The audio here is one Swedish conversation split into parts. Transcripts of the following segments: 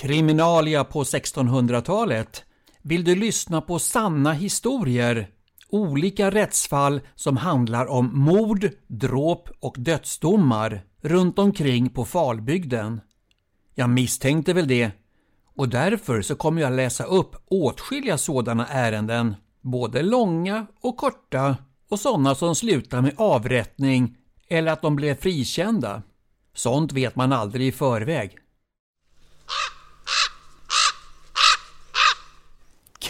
Kriminalia på 1600-talet. Vill du lyssna på sanna historier? Olika rättsfall som handlar om mord, dråp och dödsdomar runt omkring på Falbygden. Jag misstänkte väl det och därför så kommer jag läsa upp åtskilliga sådana ärenden. Både långa och korta och sådana som slutar med avrättning eller att de blev frikända. Sånt vet man aldrig i förväg.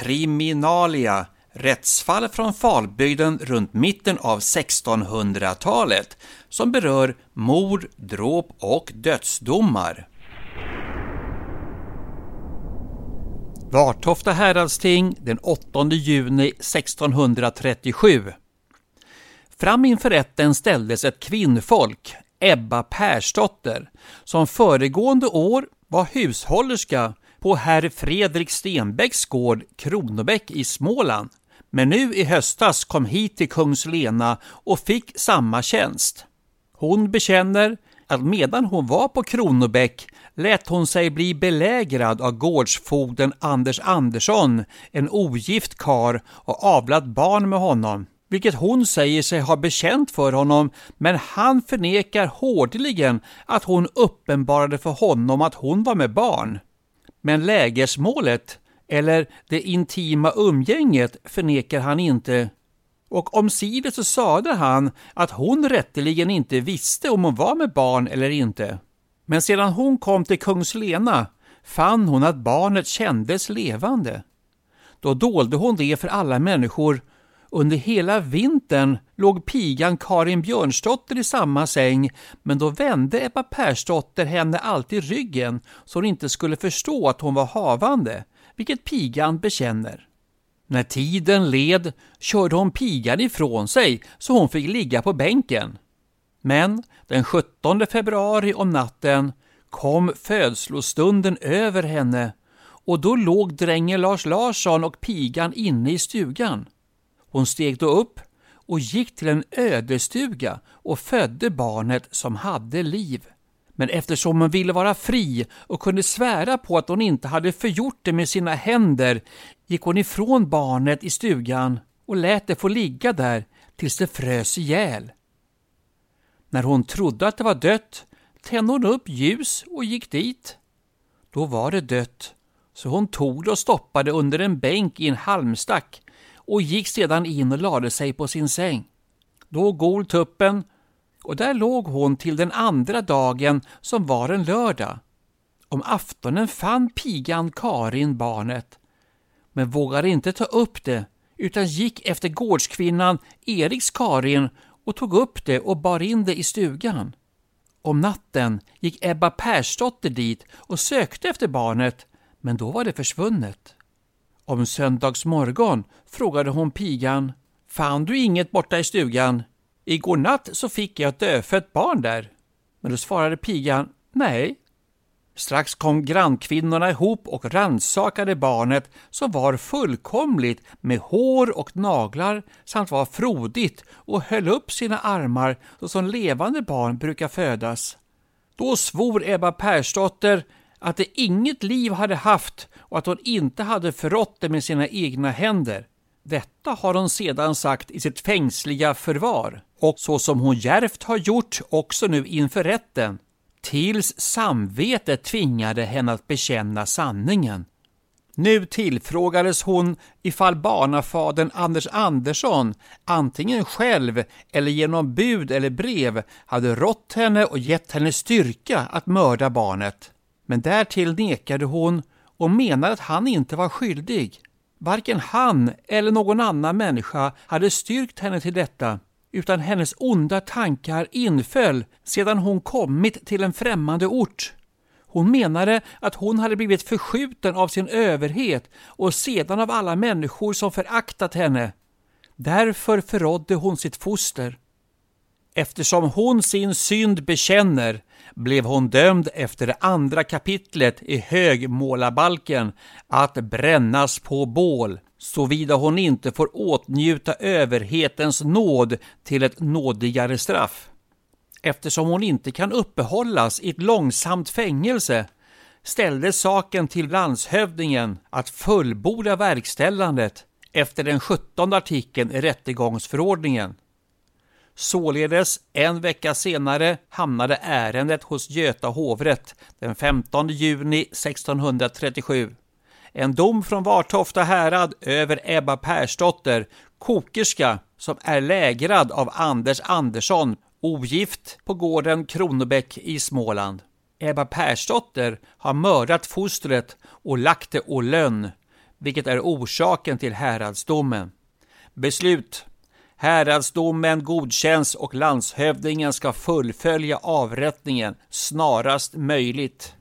Kriminalia Rättsfall från Falbygden runt mitten av 1600-talet som berör mord, dråp och dödsdomar. Vartofta häradsting den 8 juni 1637. Fram inför rätten ställdes ett kvinnfolk, Ebba Persdotter, som föregående år var hushållerska på herr Fredrik Stenbäcks gård Kronobäck i Småland, men nu i höstas kom hit till Kungslena och fick samma tjänst. Hon bekänner att medan hon var på Kronobäck lät hon sig bli belägrad av gårdsfogden Anders Andersson, en ogift kar och avlat barn med honom, vilket hon säger sig ha bekänt för honom, men han förnekar hårdligen att hon uppenbarade för honom att hon var med barn. Men lägesmålet, eller det intima umgänget, förnekar han inte. Och omsider så sade han att hon rätteligen inte visste om hon var med barn eller inte. Men sedan hon kom till Kungslena fann hon att barnet kändes levande. Då dolde hon det för alla människor. Under hela vintern låg pigan Karin Björnsdotter i samma säng, men då vände Ebba Persdotter henne alltid ryggen så hon inte skulle förstå att hon var havande, vilket pigan bekänner. När tiden led körde hon pigan ifrån sig så hon fick ligga på bänken. Men den 17 februari om natten kom födslostunden över henne och då låg drängen Lars Larsson och pigan inne i stugan. Hon steg då upp och gick till en ödestuga och födde barnet som hade liv. Men eftersom hon ville vara fri och kunde svära på att hon inte hade förgjort det med sina händer gick hon ifrån barnet i stugan och lät det få ligga där tills det frös ihjäl. När hon trodde att det var dött tände hon upp ljus och gick dit. Då var det dött, så hon tog det och stoppade under en bänk i en halmstack och gick sedan in och lade sig på sin säng. Då gol tuppen och där låg hon till den andra dagen som var en lördag. Om aftonen fann pigan Karin barnet, men vågade inte ta upp det utan gick efter gårdskvinnan Eriks Karin och tog upp det och bar in det i stugan. Om natten gick Ebba Persdotter dit och sökte efter barnet, men då var det försvunnet. Om söndagsmorgon frågade hon pigan, fann du inget borta i stugan? Igår natt så fick jag ett dödfött barn där. Men då svarade pigan, nej. Strax kom grannkvinnorna ihop och rannsakade barnet som var fullkomligt med hår och naglar samt var frodigt och höll upp sina armar så som levande barn brukar födas. Då svor Ebba Persdotter att det inget liv hade haft och att hon inte hade förrått det med sina egna händer. Detta har hon sedan sagt i sitt fängsliga förvar och så som hon järvt har gjort också nu inför rätten, tills samvetet tvingade henne att bekänna sanningen. Nu tillfrågades hon ifall barnafadern Anders Andersson antingen själv eller genom bud eller brev hade rått henne och gett henne styrka att mörda barnet. Men därtill nekade hon och menade att han inte var skyldig. Varken han eller någon annan människa hade styrkt henne till detta, utan hennes onda tankar inföll sedan hon kommit till en främmande ort. Hon menade att hon hade blivit förskjuten av sin överhet och sedan av alla människor som föraktat henne. Därför förrådde hon sitt foster. Eftersom hon sin synd bekänner blev hon dömd efter det andra kapitlet i högmålarbalken att brännas på bål, såvida hon inte får åtnjuta överhetens nåd till ett nådigare straff. Eftersom hon inte kan uppehållas i ett långsamt fängelse ställde saken till landshövdingen att fullborda verkställandet efter den 17 artikeln i rättegångsförordningen. Således en vecka senare hamnade ärendet hos Göta hovrätt den 15 juni 1637. En dom från Vartofta härad över Ebba Persdotter, kokerska, som är lägrad av Anders Andersson, ogift på gården Kronobäck i Småland. Ebba Persdotter har mördat fostret och lagt det å lönn, vilket är orsaken till häradsdomen. Beslut Häradsdomen godkänns och landshövdingen ska fullfölja avrättningen snarast möjligt.